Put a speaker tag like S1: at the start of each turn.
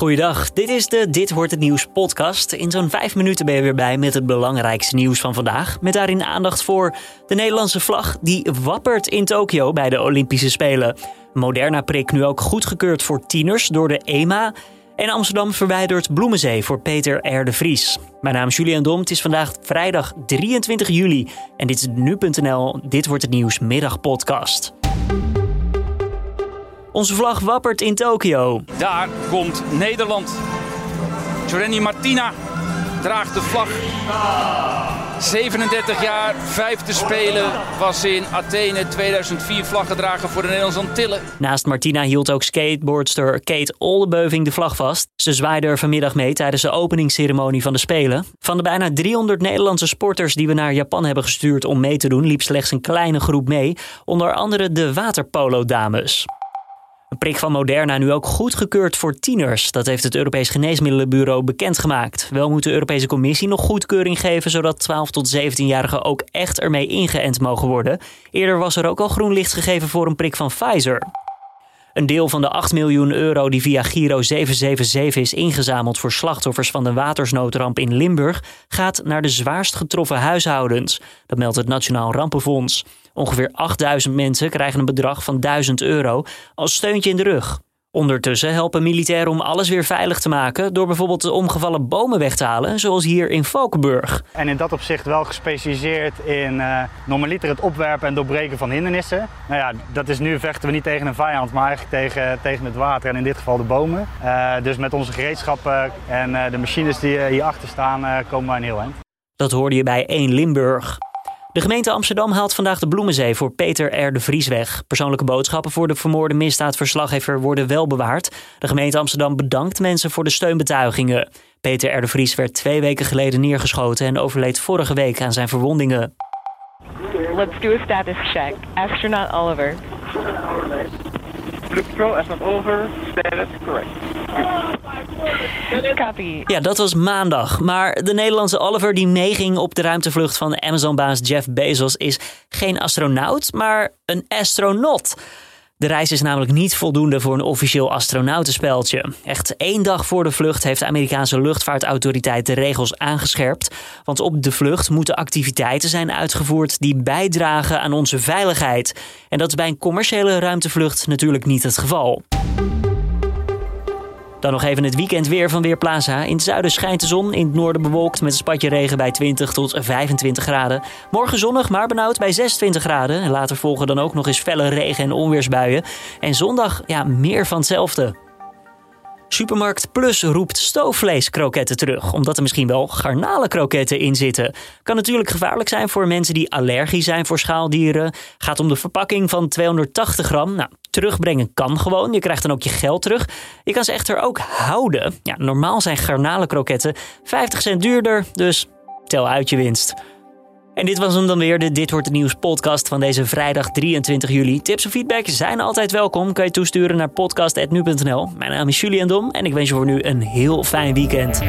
S1: Goeiedag, dit is de Dit Wordt Het Nieuws podcast. In zo'n vijf minuten ben je weer bij met het belangrijkste nieuws van vandaag. Met daarin aandacht voor de Nederlandse vlag die wappert in Tokio bij de Olympische Spelen. Moderna prik nu ook goedgekeurd voor tieners door de EMA. En Amsterdam verwijdert Bloemenzee voor Peter R. de Vries. Mijn naam is Julian Dom. Het is vandaag vrijdag 23 juli. En dit is nu.nl Dit Wordt Het Nieuws middagpodcast. Onze vlag wappert in Tokio.
S2: Daar komt Nederland. Jorenny Martina draagt de vlag. 37 jaar, vijfde spelen, was in Athene 2004 vlaggedrager voor de Nederlandse Antillen.
S1: Naast Martina hield ook skateboardster Kate Oldebeuving de vlag vast. Ze zwaaide er vanmiddag mee tijdens de openingsceremonie van de Spelen. Van de bijna 300 Nederlandse sporters die we naar Japan hebben gestuurd om mee te doen, liep slechts een kleine groep mee. Onder andere de waterpolo-dames. Een prik van Moderna nu ook goedgekeurd voor tieners. Dat heeft het Europees Geneesmiddelenbureau bekendgemaakt. Wel moet de Europese Commissie nog goedkeuring geven, zodat 12 tot 17-jarigen ook echt ermee ingeënt mogen worden. Eerder was er ook al groen licht gegeven voor een prik van Pfizer. Een deel van de 8 miljoen euro die via Giro 777 is ingezameld voor slachtoffers van de watersnoodramp in Limburg gaat naar de zwaarst getroffen huishoudens. Dat meldt het Nationaal Rampenfonds. Ongeveer 8000 mensen krijgen een bedrag van 1000 euro als steuntje in de rug. Ondertussen helpen militairen om alles weer veilig te maken door bijvoorbeeld de omgevallen bomen weg te halen, zoals hier in Valkenburg.
S3: En in dat opzicht wel gespecialiseerd in uh, normaliter het opwerpen en doorbreken van hindernissen. Nou ja, dat is nu vechten we niet tegen een vijand, maar eigenlijk tegen, tegen het water en in dit geval de bomen. Uh, dus met onze gereedschappen en uh, de machines die hierachter staan komen we een heel eind.
S1: Dat hoorde je bij 1 Limburg. De gemeente Amsterdam haalt vandaag de Bloemenzee voor Peter R. de Vries weg. Persoonlijke boodschappen voor de vermoorde misdaadverslaggever worden wel bewaard. De gemeente Amsterdam bedankt mensen voor de steunbetuigingen. Peter R. de Vries werd twee weken geleden neergeschoten en overleed vorige week aan zijn verwondingen.
S4: Let's do a status check. Astronaut Oliver.
S5: Pro, astronaut Oliver, status correct.
S1: Ja, dat was maandag. Maar de Nederlandse Oliver die meeging op de ruimtevlucht van Amazon-baas Jeff Bezos is geen astronaut, maar een astronaut. De reis is namelijk niet voldoende voor een officieel astronautenspeltje. Echt één dag voor de vlucht heeft de Amerikaanse luchtvaartautoriteit de regels aangescherpt. Want op de vlucht moeten activiteiten zijn uitgevoerd die bijdragen aan onze veiligheid. En dat is bij een commerciële ruimtevlucht natuurlijk niet het geval. Dan nog even het weekend weer van Weerplaza. In het zuiden schijnt de zon, in het noorden bewolkt met een spatje regen bij 20 tot 25 graden. Morgen zonnig, maar benauwd bij 26 graden. En later volgen dan ook nog eens felle regen- en onweersbuien. En zondag, ja, meer van hetzelfde. Supermarkt Plus roept stoofvleeskroketten terug, omdat er misschien wel garnalenkroketten in zitten. Kan natuurlijk gevaarlijk zijn voor mensen die allergisch zijn voor schaaldieren. Gaat om de verpakking van 280 gram. Nou, terugbrengen kan gewoon. Je krijgt dan ook je geld terug. Je kan ze echter ook houden. Ja, normaal zijn garnalenkroketten 50 cent duurder, dus tel uit je winst. En dit was hem dan weer, de Dit Wordt Het Nieuws podcast van deze vrijdag 23 juli. Tips of feedback zijn altijd welkom. Kan je toesturen naar podcast.nu.nl. Mijn naam is Julian Dom en ik wens je voor nu een heel fijn weekend.